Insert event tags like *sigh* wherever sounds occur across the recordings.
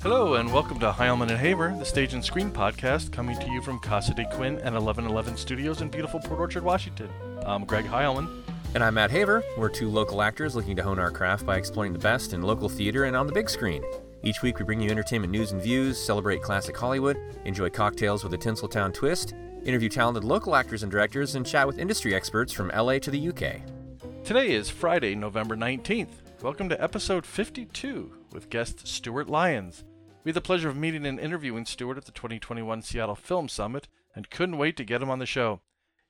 Hello, and welcome to Heilman and Haver, the stage and screen podcast, coming to you from Casa de Quinn and 1111 Studios in beautiful Port Orchard, Washington. I'm Greg Heilman. And I'm Matt Haver. We're two local actors looking to hone our craft by exploring the best in local theater and on the big screen. Each week, we bring you entertainment news and views, celebrate classic Hollywood, enjoy cocktails with a Tinseltown twist, interview talented local actors and directors, and chat with industry experts from LA to the UK. Today is Friday, November 19th. Welcome to episode 52 with guest Stewart Lyons. We had the pleasure of meeting and interviewing Stewart at the 2021 Seattle Film Summit and couldn't wait to get him on the show.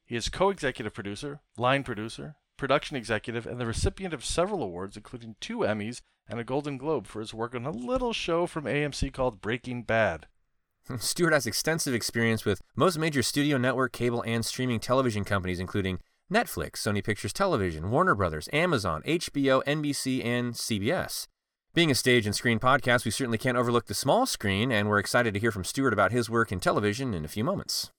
He is co executive producer, line producer, production executive, and the recipient of several awards, including two Emmys and a Golden Globe for his work on a little show from AMC called Breaking Bad. *laughs* Stewart has extensive experience with most major studio network, cable, and streaming television companies, including Netflix, Sony Pictures Television, Warner Brothers, Amazon, HBO, NBC, and CBS. Being a stage and screen podcast, we certainly can't overlook the small screen, and we're excited to hear from Stewart about his work in television in a few moments.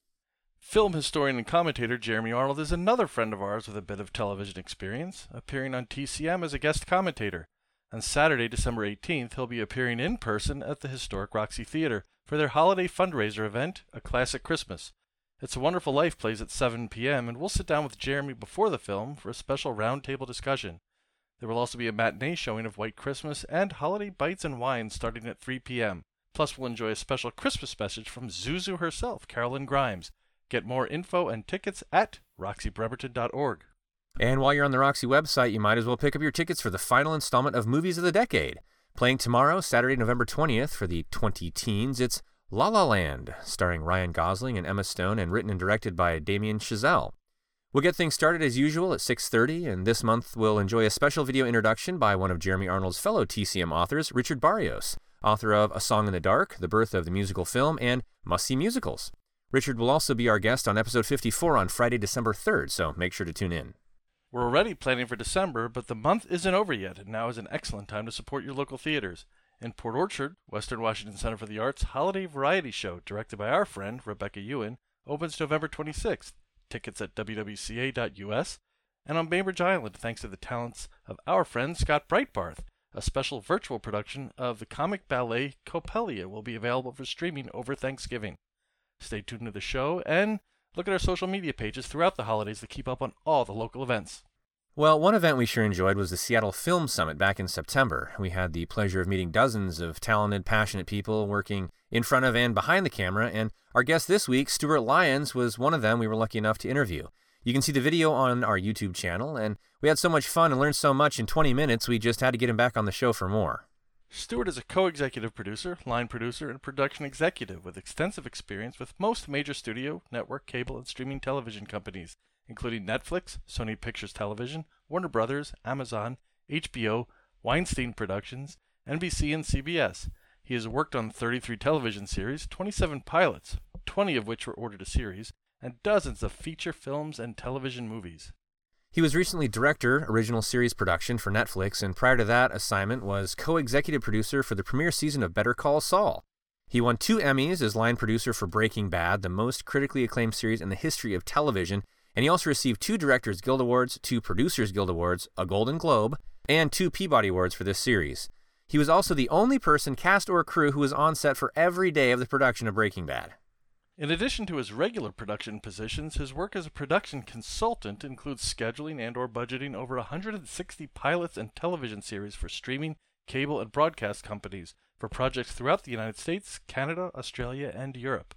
Film historian and commentator Jeremy Arnold is another friend of ours with a bit of television experience, appearing on TCM as a guest commentator. On Saturday, December 18th, he'll be appearing in person at the historic Roxy Theater for their holiday fundraiser event, A Classic Christmas. It's a Wonderful Life plays at 7 p.m., and we'll sit down with Jeremy before the film for a special roundtable discussion. There will also be a matinee showing of White Christmas and holiday bites and wines starting at 3 p.m. Plus, we'll enjoy a special Christmas message from Zuzu herself, Carolyn Grimes. Get more info and tickets at roxybremerton.org. And while you're on the Roxy website, you might as well pick up your tickets for the final installment of Movies of the Decade. Playing tomorrow, Saturday, November 20th, for the 20 teens, it's La La Land, starring Ryan Gosling and Emma Stone and written and directed by Damien Chazelle. We'll get things started as usual at 6:30 and this month we'll enjoy a special video introduction by one of Jeremy Arnold's fellow TCM authors, Richard Barrios, author of A Song in the Dark, The Birth of the Musical Film and Must See Musicals. Richard will also be our guest on episode 54 on Friday, December 3rd, so make sure to tune in. We're already planning for December, but the month isn't over yet, and now is an excellent time to support your local theaters. In Port Orchard, Western Washington Center for the Arts Holiday Variety Show, directed by our friend Rebecca Ewan, opens November 26th. Tickets at wwca.us. And on Bainbridge Island, thanks to the talents of our friend Scott Breitbarth, a special virtual production of the comic ballet Coppelia will be available for streaming over Thanksgiving. Stay tuned to the show and look at our social media pages throughout the holidays to keep up on all the local events. Well, one event we sure enjoyed was the Seattle Film Summit back in September. We had the pleasure of meeting dozens of talented, passionate people working in front of and behind the camera, and our guest this week, Stewart Lyons, was one of them we were lucky enough to interview. You can see the video on our YouTube channel, and we had so much fun and learned so much in 20 minutes, we just had to get him back on the show for more. Stewart is a co executive producer, line producer, and production executive with extensive experience with most major studio, network, cable, and streaming television companies including Netflix, Sony Pictures Television, Warner Brothers, Amazon, HBO, Weinstein Productions, NBC, and CBS. He has worked on 33 television series, 27 pilots, 20 of which were ordered a series, and dozens of feature films and television movies. He was recently director, original series production for Netflix, and prior to that assignment was co executive producer for the premiere season of Better Call Saul. He won two Emmys as line producer for Breaking Bad, the most critically acclaimed series in the history of television, and he also received two Directors Guild Awards, two Producers Guild Awards, a Golden Globe, and two Peabody Awards for this series. He was also the only person, cast or crew, who was on set for every day of the production of Breaking Bad. In addition to his regular production positions, his work as a production consultant includes scheduling and or budgeting over 160 pilots and television series for streaming, cable, and broadcast companies for projects throughout the United States, Canada, Australia, and Europe.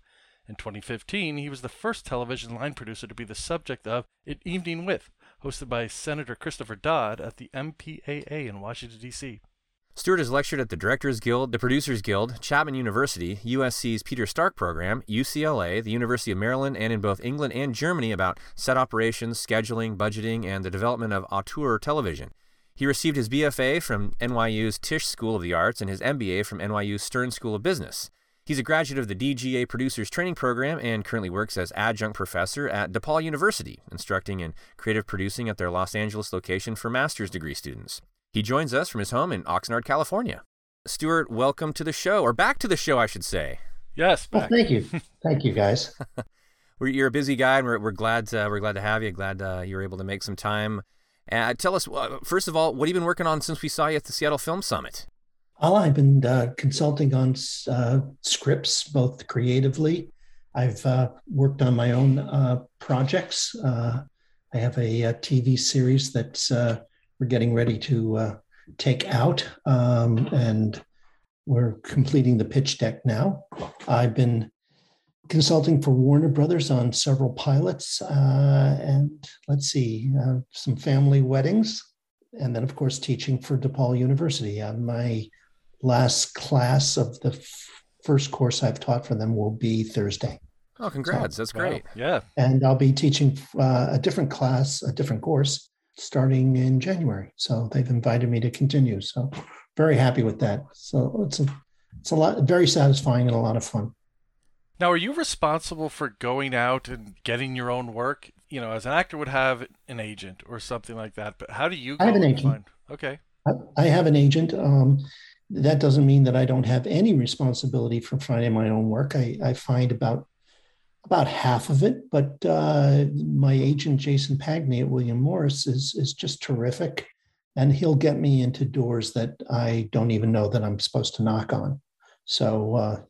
In 2015, he was the first television line producer to be the subject of An Evening With, hosted by Senator Christopher Dodd at the MPAA in Washington, D.C. Stewart has lectured at the Directors Guild, the Producers Guild, Chapman University, USC's Peter Stark program, UCLA, the University of Maryland, and in both England and Germany about set operations, scheduling, budgeting, and the development of auteur television. He received his BFA from NYU's Tisch School of the Arts and his MBA from NYU's Stern School of Business. He's a graduate of the DGA Producers Training Program and currently works as adjunct professor at DePaul University, instructing in creative producing at their Los Angeles location for master's degree students. He joins us from his home in Oxnard, California. Stewart, welcome to the show, or back to the show, I should say. Yes. Well, thank you, *laughs* thank you, guys. *laughs* you're a busy guy, and we're, we're glad to, we're glad to have you. Glad uh, you were able to make some time. Uh, tell us, uh, first of all, what have you been working on since we saw you at the Seattle Film Summit? Well, I've been uh, consulting on uh, scripts, both creatively. I've uh, worked on my own uh, projects. Uh, I have a, a, TV series that uh, we're getting ready to take out, um, and we're completing the pitch deck now. I've been consulting for Warner Brothers on several pilots, and let's see, some family weddings, and then, of course, teaching for DePaul University. On my last class of the f- first course I've taught for them will be Thursday. Oh, congrats. So, That's great. Wow. Yeah. And I'll be teaching uh, a different class, a different course starting in January. So they've invited me to continue. So very happy with that. So it's a, it's a lot, very satisfying and a lot of fun. Now, are you responsible for going out and getting your own work? You know, as an actor would have an agent or something like that, but how do you? I have an agent. Find... Okay. I, I have an agent. Um, that doesn't mean that I don't have any responsibility for finding my own work. I, I find about about half of it, but uh, my agent Jason Pagney at William Morris is is just terrific, and he'll get me into doors that I don't even know that I'm supposed to knock on. So uh,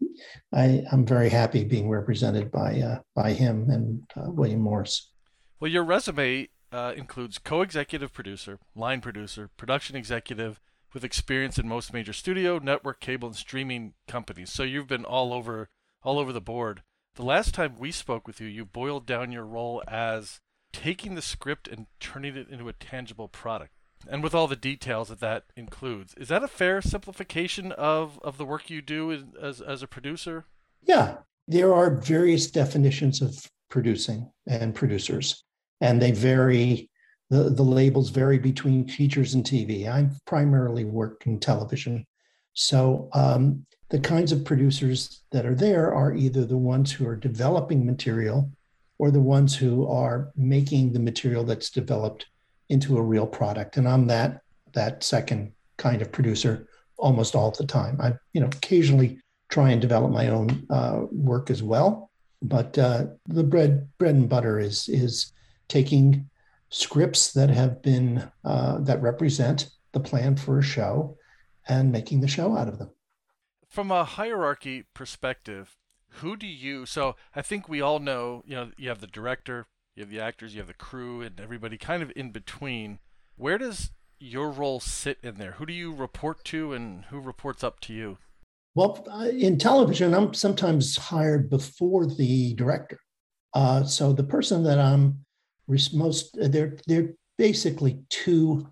I, am very happy being represented by uh, by him and uh, William Morris. Well, your resume uh, includes co-executive producer, line producer, production executive with experience in most major studio, network, cable, and streaming companies. So you've been all over all over the board. The last time we spoke with you, you boiled down your role as taking the script and turning it into a tangible product. And with all the details that that includes, is that a fair simplification of, of the work you do as, as a producer? Yeah, there are various definitions of producing and producers, and they vary the, the labels vary between features and TV. I've primarily worked in television. So um, the kinds of producers that are there are either the ones who are developing material or the ones who are making the material that's developed into a real product. And I'm that that second kind of producer almost all the time. I, you know, occasionally try and develop my own uh, work as well, but uh, the bread bread and butter is is taking scripts that have been uh, that represent the plan for a show and making the show out of them. From a hierarchy perspective who do you so i think we all know you know you have the director you have the actors you have the crew and everybody kind of in between. Where does your role sit in there? Who do you report to and who reports up to you? Well in television i'm sometimes hired before the director. Uh, so the person that i'm most they're they're basically two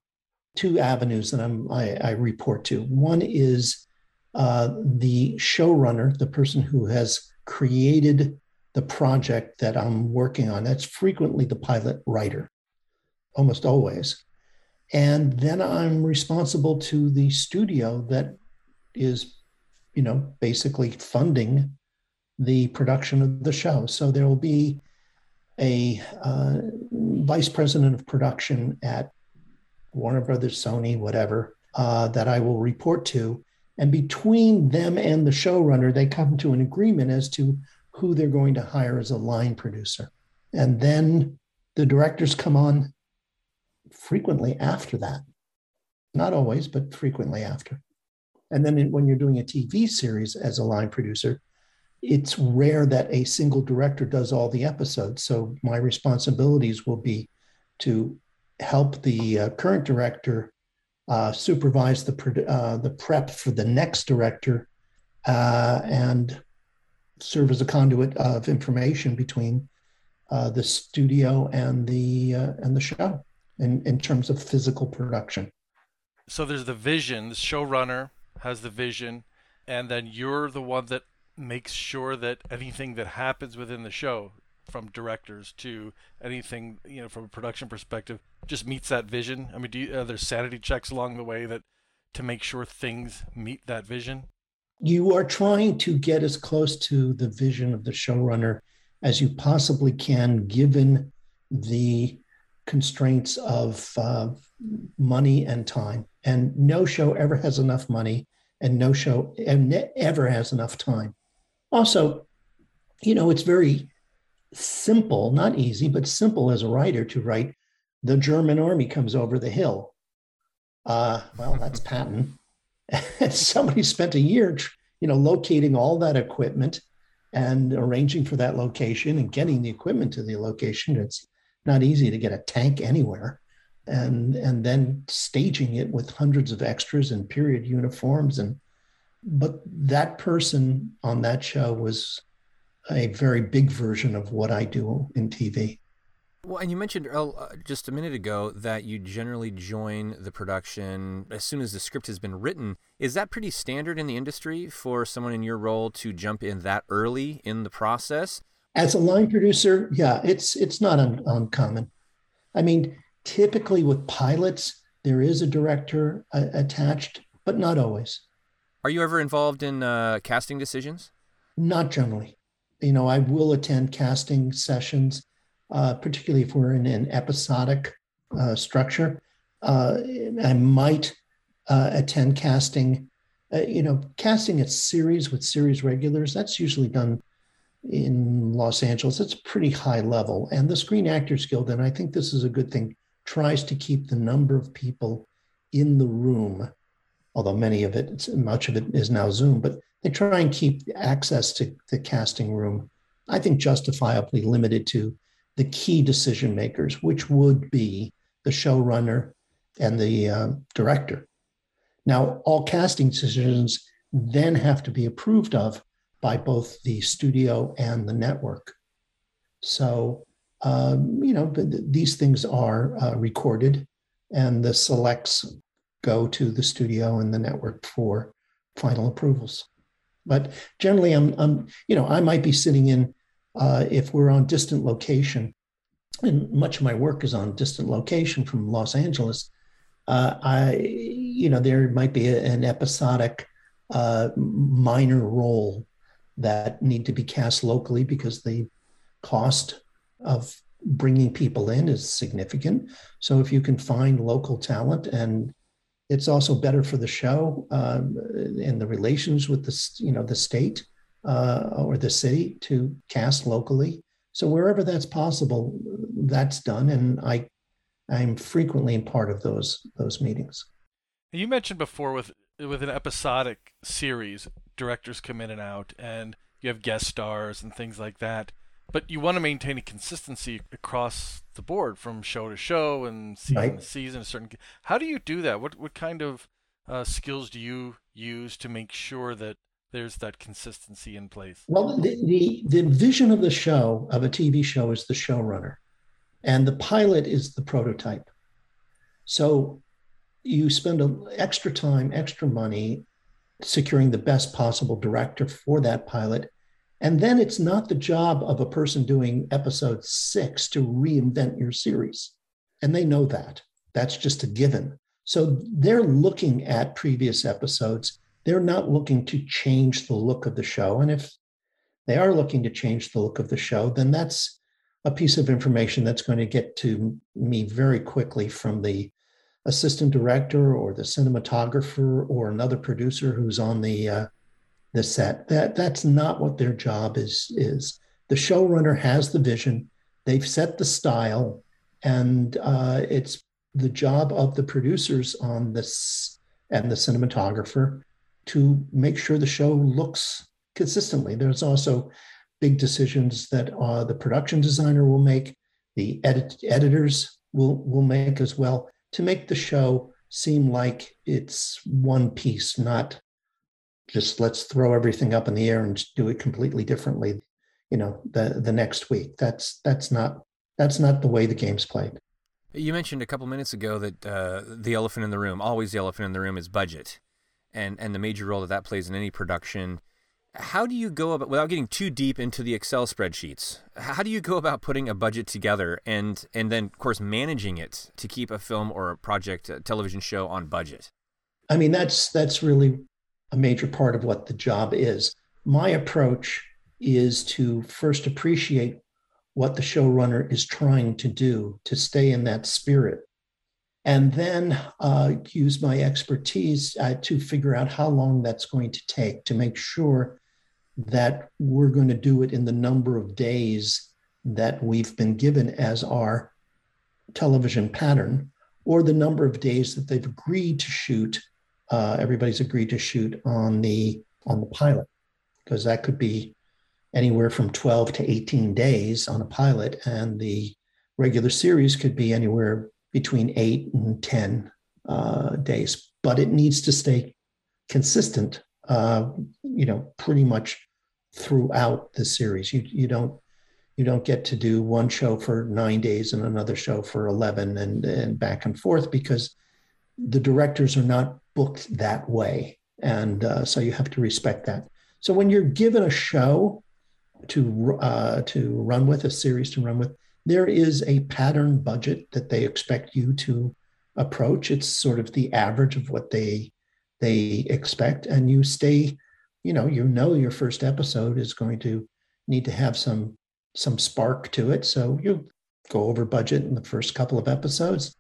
two avenues that I'm I, I report to. One is uh, the showrunner, the person who has created the project that I'm working on. That's frequently the pilot writer, almost always. And then I'm responsible to the studio that is, you know, basically funding the production of the show. So there will be a uh, vice president of production at Warner Brothers, Sony, whatever, uh, that I will report to. And between them and the showrunner, they come to an agreement as to who they're going to hire as a line producer. And then the directors come on frequently after that. Not always, but frequently after. And then when you're doing a TV series as a line producer, it's rare that a single director does all the episodes. So my responsibilities will be to help the uh, current director uh, supervise the uh, the prep for the next director uh, and serve as a conduit of information between uh, the studio and the uh, and the show in, in terms of physical production. So there's the vision. The showrunner has the vision, and then you're the one that makes sure that anything that happens within the show from directors to anything you know from a production perspective just meets that vision. I mean do you, are there sanity checks along the way that to make sure things meet that vision? You are trying to get as close to the vision of the showrunner as you possibly can given the constraints of uh, money and time. And no show ever has enough money and no show ever has enough time also, you know, it's very simple, not easy, but simple as a writer to write, the German army comes over the hill. Uh, well, that's *laughs* Patton. *laughs* Somebody spent a year, you know, locating all that equipment and arranging for that location and getting the equipment to the location. It's not easy to get a tank anywhere. And, and then staging it with hundreds of extras and period uniforms and but that person on that show was a very big version of what I do in TV. Well, and you mentioned uh, just a minute ago that you generally join the production as soon as the script has been written. Is that pretty standard in the industry for someone in your role to jump in that early in the process? As a line producer, yeah, it's it's not un- uncommon. I mean, typically with pilots, there is a director uh, attached, but not always. Are you ever involved in uh, casting decisions? Not generally. You know, I will attend casting sessions, uh, particularly if we're in an episodic uh, structure. Uh, I might uh, attend casting. Uh, you know, casting a series with series regulars. That's usually done in Los Angeles. It's pretty high level, and the Screen Actors Guild, and I think this is a good thing, tries to keep the number of people in the room although many of it, much of it is now Zoom, but they try and keep access to the casting room, I think justifiably limited to the key decision makers, which would be the showrunner and the uh, director. Now, all casting decisions then have to be approved of by both the studio and the network. So, um, you know, these things are uh, recorded, and the selects go to the studio and the network for final approvals. But generally, I'm, I'm you know, I might be sitting in, uh, if we're on distant location, and much of my work is on distant location from Los Angeles. Uh, I, you know, there might be a, an episodic uh, minor role that need to be cast locally because the cost of bringing people in is significant. So if you can find local talent and it's also better for the show uh, and the relations with the you know the state uh, or the city to cast locally. So wherever that's possible, that's done, and I I'm frequently in part of those those meetings. You mentioned before with with an episodic series, directors come in and out, and you have guest stars and things like that but you want to maintain a consistency across the board from show to show and season right. to season. A certain. How do you do that? What what kind of uh, skills do you use to make sure that there's that consistency in place? Well, the, the, the vision of the show of a TV show is the showrunner, and the pilot is the prototype. So you spend a, extra time, extra money securing the best possible director for that pilot and then it's not the job of a person doing episode six to reinvent your series. And they know that. That's just a given. So they're looking at previous episodes. They're not looking to change the look of the show. And if they are looking to change the look of the show, then that's a piece of information that's going to get to me very quickly from the assistant director or the cinematographer or another producer who's on the uh, the set. That that's not what their job is is. The showrunner has the vision. They've set the style, and uh, it's the job of the producers on this and the cinematographer to make sure the show looks consistently. There's also big decisions that uh, the production designer will make, the edit- editors will will make as well to make the show seem like it's one piece, not just let's throw everything up in the air and do it completely differently you know the the next week. That's that's not that's not the way the game's played. You mentioned a couple minutes ago that uh, the elephant in the room always the elephant in the room is budget and and the major role that that plays in any production. How do you go about without getting too deep into the excel spreadsheets how do you go about putting a budget together and and then of course managing it to keep a film or a project a television show on budget? I mean that's that's really a major part of what the job is. My approach is to first appreciate what the showrunner is trying to do to stay in that spirit. And then uh, use my expertise uh, to figure out how long that's going to take to make sure that we're going to do it in the number of days that we've been given as our television pattern, or the number of days that they've agreed to shoot uh, everybody's agreed to shoot on the on the pilot. Because that could be anywhere from 12 to 18 days on a pilot and the regular series could be anywhere between 8 and 10 uh, days. But it needs to stay consistent uh, you know pretty much throughout the series. You you don't you don't get to do one show for nine days and another show for 11 and, and back and forth because the directors are not booked that way. And uh, so you have to respect that. So when you're given a show to, uh, to run with, a series to run with, there is a pattern budget that they expect you to approach. It's sort of the average of what they they expect, and you stay. You know, you know your first episode is going to need to have some some spark to it. So you go over budget in the first couple of episodes.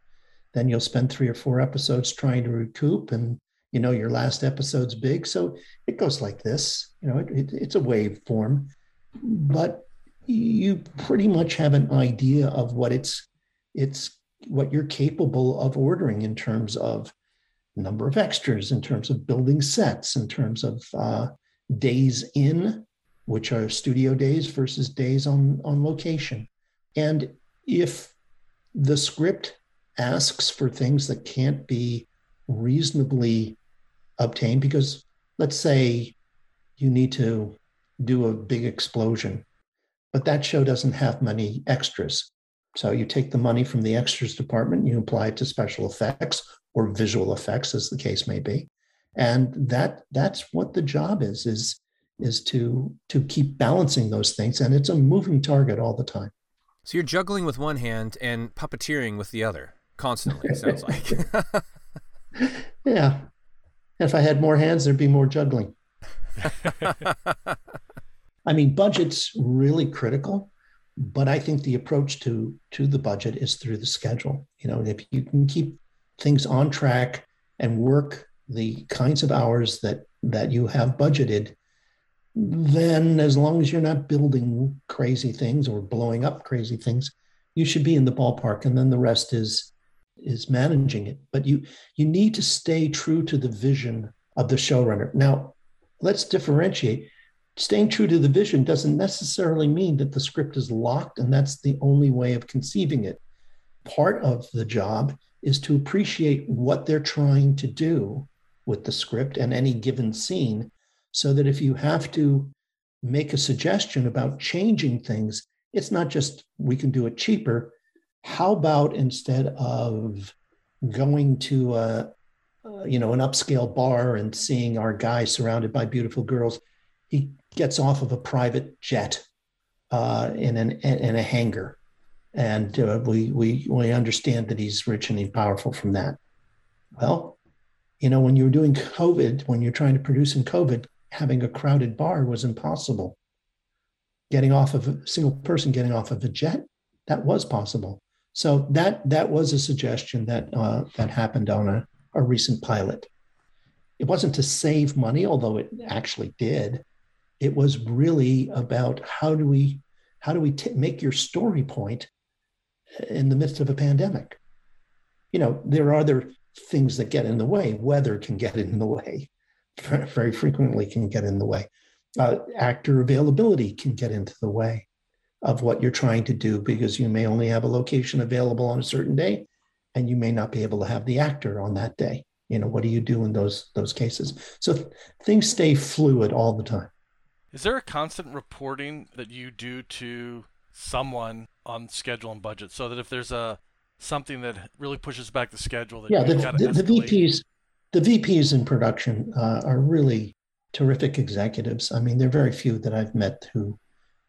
Then you'll spend three or four episodes trying to recoup, and you know your last episode's big. So it goes like this. You know, it, it, it's a wave form, but you pretty much have an idea of what it's it's what you're capable of ordering in terms of number of extras, in terms of building sets, in terms of uh, days in which are studio days versus days on, on location. And if the script asks for things that can't be reasonably obtained, because let's say you need to do a big explosion, but that show doesn't have many extras. So you take the money from the extras department, you apply it to special effects or visual effects, as the case may be. And that that's what the job is, is is to to keep balancing those things and it's a moving target all the time so you're juggling with one hand and puppeteering with the other constantly sounds like. *laughs* Yeah. If i had more hands there'd be more juggling. *laughs* I mean budget's really critical but i think the approach to to the budget is through the schedule. You know if you can keep things on track and work the kinds of hours that that you have budgeted then as long as you're not building crazy things or blowing up crazy things, you should be in the ballpark. And then the rest is is managing it. But you you need to stay true to the vision of the showrunner. Now, let's differentiate. Staying true to the vision doesn't necessarily mean that the script is locked and that's the only way of conceiving it. Part of the job is to appreciate what they're trying to do with the script and any given scene so that if you have to make a suggestion about changing things, it's not just we can do it cheaper. How about instead of going to a, you know an upscale bar and seeing our guy surrounded by beautiful girls, he gets off of a private jet uh, in an in a hangar, and uh, we we we understand that he's rich and he's powerful from that. Well, you know, when you're doing COVID, when you're trying to produce in COVID, having a crowded bar was impossible. Getting off of a single person getting off of a jet, that was possible. So that that was a suggestion that uh, that happened on a, a recent pilot. It wasn't to save money, although it actually did. It was really about how do we how do we t- make your story point in the midst of a pandemic? You know, there are other things that get in the way. Weather can get in the way *laughs* very frequently can get in the way. Uh, actor availability can get into the way of what you're trying to do because you may only have a location available on a certain day and you may not be able to have the actor on that day. You know what do you do in those those cases? So th- things stay fluid all the time. Is there a constant reporting that you do to someone on schedule and budget so that if there's a something that really pushes back the schedule that yeah the, the, the vps the VPs in production uh, are really terrific executives. I mean, there are very few that I've met who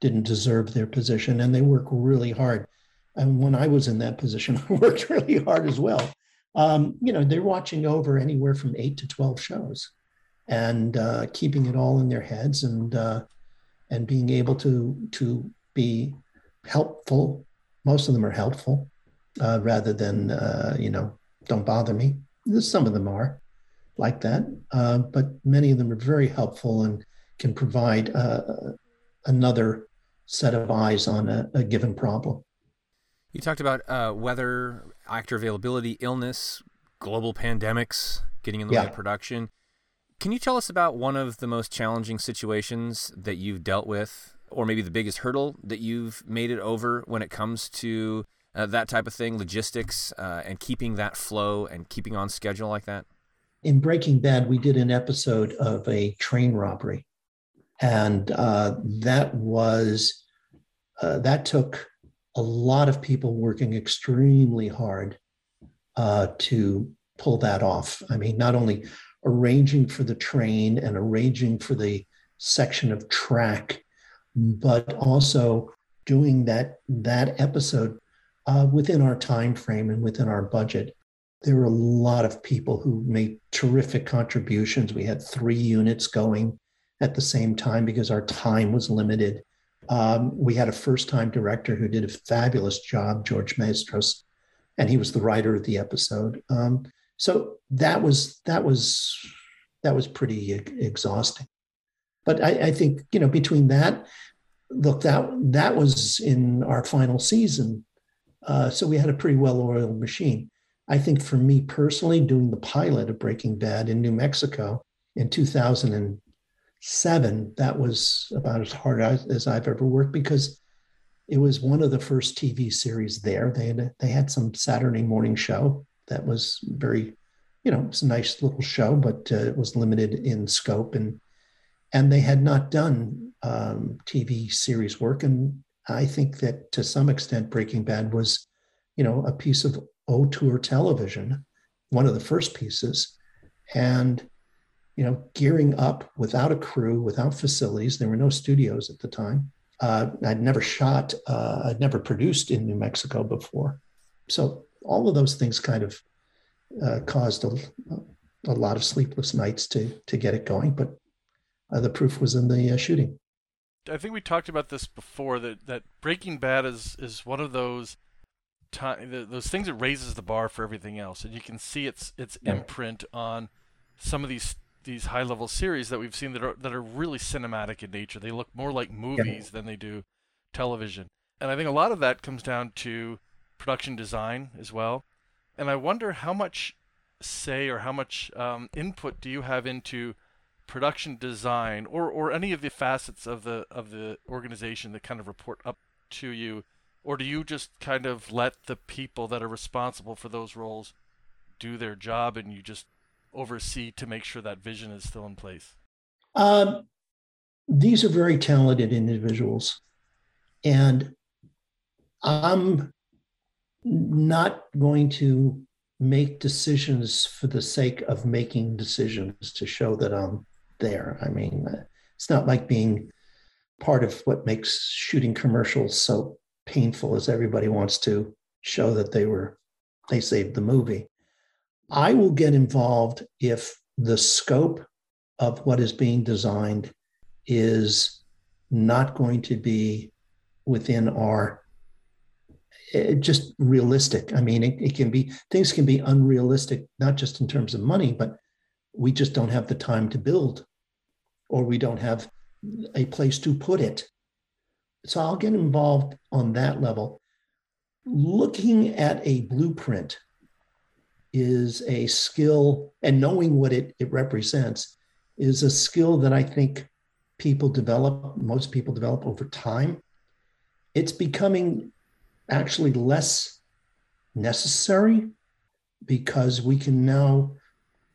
didn't deserve their position, and they work really hard. And when I was in that position, *laughs* I worked really hard as well. Um, you know, they're watching over anywhere from eight to twelve shows, and uh, keeping it all in their heads, and uh, and being able to to be helpful. Most of them are helpful, uh, rather than uh, you know, don't bother me. Some of them are, like that, uh, but many of them are very helpful and can provide uh, another set of eyes on a, a, given problem. You talked about uh, weather, actor availability, illness, global pandemics. getting in the yeah. way of production. Can you tell us about one of the most challenging situations that you've dealt with, or maybe the biggest hurdle that you've made it over when it comes to uh, that type of thing, logistics, uh, and keeping that flow and keeping on schedule like that? In Breaking Bad, we did an episode of a train robbery, and uh, that was uh, that took a lot of people working extremely hard uh, to pull that off. I mean, not only arranging for the train and arranging for the section of track, but also doing that that episode uh, within our time frame and within our budget. There were a lot of people who made terrific contributions. We had three units going at the same time because our time was limited. Um, we had a first time director who did a fabulous job, George Mastras, and he was the writer of the episode. Um, so that was that was that was pretty exhausting. But I, I think you know between that, look that that was in our final season uh, so we had a pretty well oiled machine. I think for me personally, doing the pilot of Breaking Bad in New Mexico in 2007, that was about as hard as, as I've ever worked because it was one of the first TV series there. They had they had some Saturday morning show that was very, you know, it's a nice little show, but uh, it was limited in scope and and they had not done um, TV series work. And I think that to some extent, Breaking Bad was, you know, a piece of auteur television, one of the first pieces, and you know, gearing up without a crew, without facilities. There were no studios at the time. Uh, I'd never shot, uh, I'd never produced in New Mexico before, so all of those things kind of uh, caused a, a lot of sleepless nights to to get it going. But uh, the proof was in the uh, shooting. I think we talked about this before that, that Breaking Bad is, is one of those time those things that raises the bar for everything else, and you can see its its yeah. imprint on some of these these high level series that we've seen that are that are really cinematic in nature. They look more like movies yeah. than they do television, and I think a lot of that comes down to production design as well. And I wonder how much say or how much um, input do you have into production design or or any of the facets of the of the organization that kind of report up to you or do you just kind of let the people that are responsible for those roles do their job and you just oversee to make sure that vision is still in place um, these are very talented individuals and i'm not going to make decisions for the sake of making decisions to show that i'm there. I mean, it's not like being part of what makes shooting commercials so painful as everybody wants to show that they were they saved the movie. I will get involved if the scope of what is being designed is not going to be within our eh, just realistic. I mean, it, it, can be things can be unrealistic, not just in terms of money, but we just don't have the time to build or we don't have a place to put it. So I'll get involved on that level. Looking at a blueprint is a skill, and knowing what it, it represents is a skill that I think people develop, most people develop over time. It's becoming actually less necessary because we can now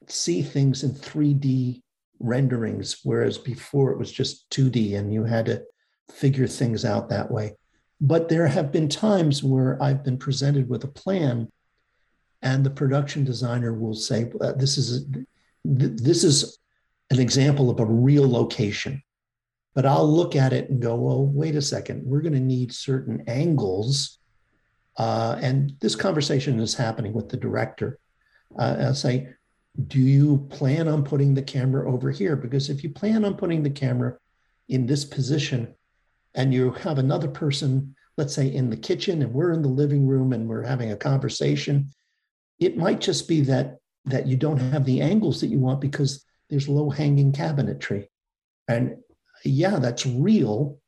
see things in 3D renderings, whereas before it was just 2D and you had to figure things out that way. But there have been times where I've been presented with a plan, and the production designer will say, "This is a, this is an example of a real location." But I'll look at it and go, "Well, wait a second. We're going to need certain angles." Uh, and this conversation is happening with the director. Uh, I'll say, do you plan on putting the camera over here? Because if you plan on putting the camera in this position and you have another person, let's say in the kitchen and we're in the living room and we're having a conversation, it might just be that that you don't have the angles that you want because there's low hanging cabinetry. And yeah, that's real.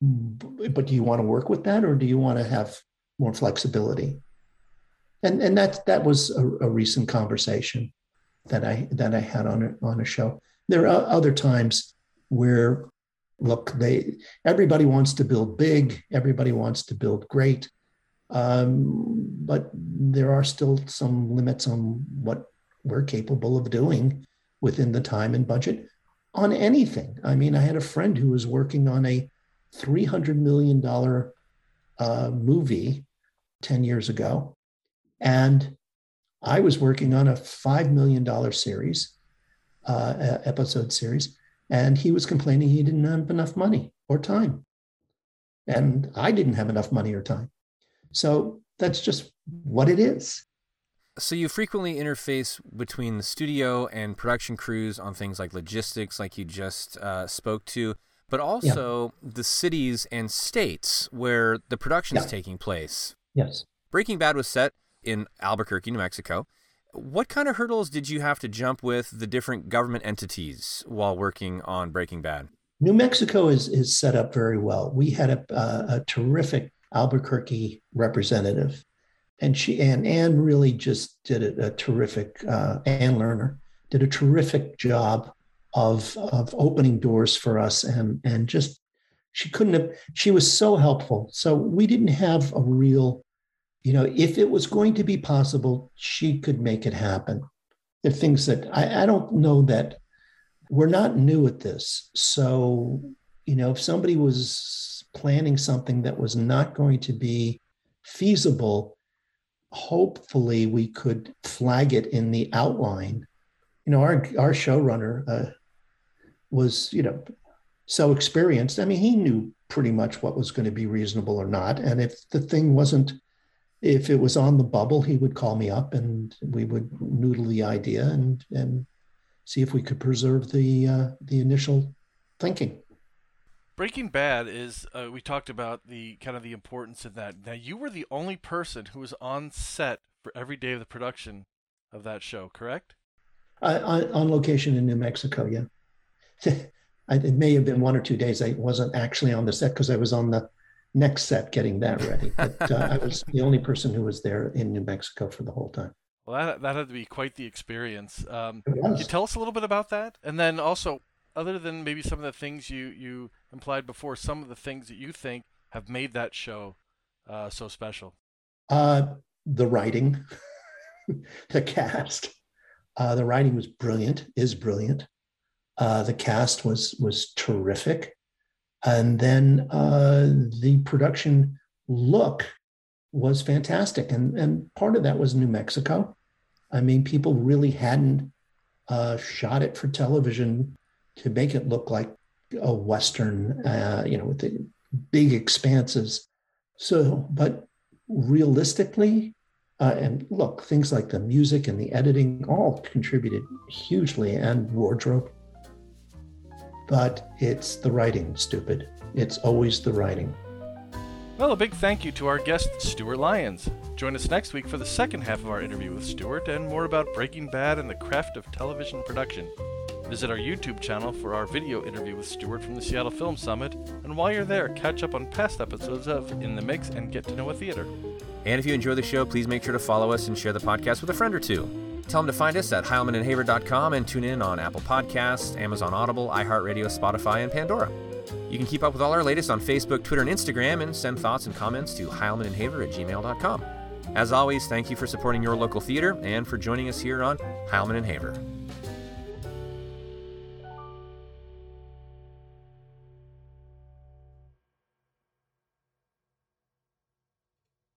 But do you want to work with that or do you want to have more flexibility? And, and that, that was a, a recent conversation. that I that I had on a, on a show. There are other times where look they everybody wants to build big, everybody wants to build great, um, but there are still some limits on what we're capable of doing within the time and budget on anything. I mean, I had a friend who was working on a $300 million uh, movie 10 years ago. And I was working on a $5 million series, uh, episode series, and he was complaining he didn't have enough money or time. And I didn't have enough money or time. So that's just what it is. So you frequently interface between the studio and production crews on things like logistics, like you just uh, spoke to, but also yeah. the cities and states where the production is yeah. taking place. Yes. Breaking Bad was set in Albuquerque, New Mexico. What kind of hurdles did you have to jump with the different government entities while working on Breaking Bad? New Mexico is is set up very well. We had a, a, a terrific Albuquerque representative. And she and Anne really just did a, terrific uh, Anne Lerner did a terrific job of of opening doors for us and and just she couldn't have she was so helpful. So we didn't have a real you know if it was going to be possible she could make it happen. The things that I, I don't know that we're not new at this. So you know if somebody was planning something that was not going to be feasible hopefully we could flag it in the outline. You know, our our showrunner uh, was you know so experienced. I mean, he knew pretty much what was going to be reasonable or not. And if the thing wasn't, if it was on the bubble, he would call me up and we would noodle the idea and and see if we could preserve the uh, the initial thinking. Breaking Bad is uh, we talked about the kind of the importance of that. Now you were the only person who was on set for every day of the production of that show, correct? Uh, on, on, location in New Mexico, yeah. *laughs* it may have been one or two days. I wasn't actually on the set because I was on the next set getting that ready. *laughs* But uh, I was the only person who was there in New Mexico for the whole time. Well, that that had to be quite the experience. Um, can you tell us a little bit about that, and then also other than maybe some of the things you you implied before, some of the things that you think have made that show uh, so special? Uh, the writing, *laughs* the cast. Uh, the writing was brilliant. Is brilliant. Uh, the cast was was terrific, and then uh, the production look was fantastic. And and part of that was New Mexico. I mean, people really hadn't uh, shot it for television to make it look like a Western, uh, you know, with the big expanses. So, but realistically, uh, and look, things like the music and the editing all contributed hugely, and wardrobe. But it's the writing, stupid. It's always the writing. Well, a big thank you to our guest, Stewart Lyons. Join us next week for the second half of our interview with Stewart and more about Breaking Bad and the craft of television production. Visit our YouTube channel for our video interview with Stewart from the Seattle Film Summit, and while you're there, catch up on past episodes of In the Mix and get to know a theater. And if you enjoy the show, please make sure to follow us and share the podcast with a friend or two. Tell them to find us at heilmanandhaver.com and tune in on Apple Podcasts, Amazon Audible, iHeartRadio, Spotify, and Pandora. You can keep up with all our latest on Facebook, Twitter, and Instagram, and send thoughts and comments to heilmanandhaver at gmail.com. As always, thank you for supporting your local theater and for joining us here on Heilman and Haver.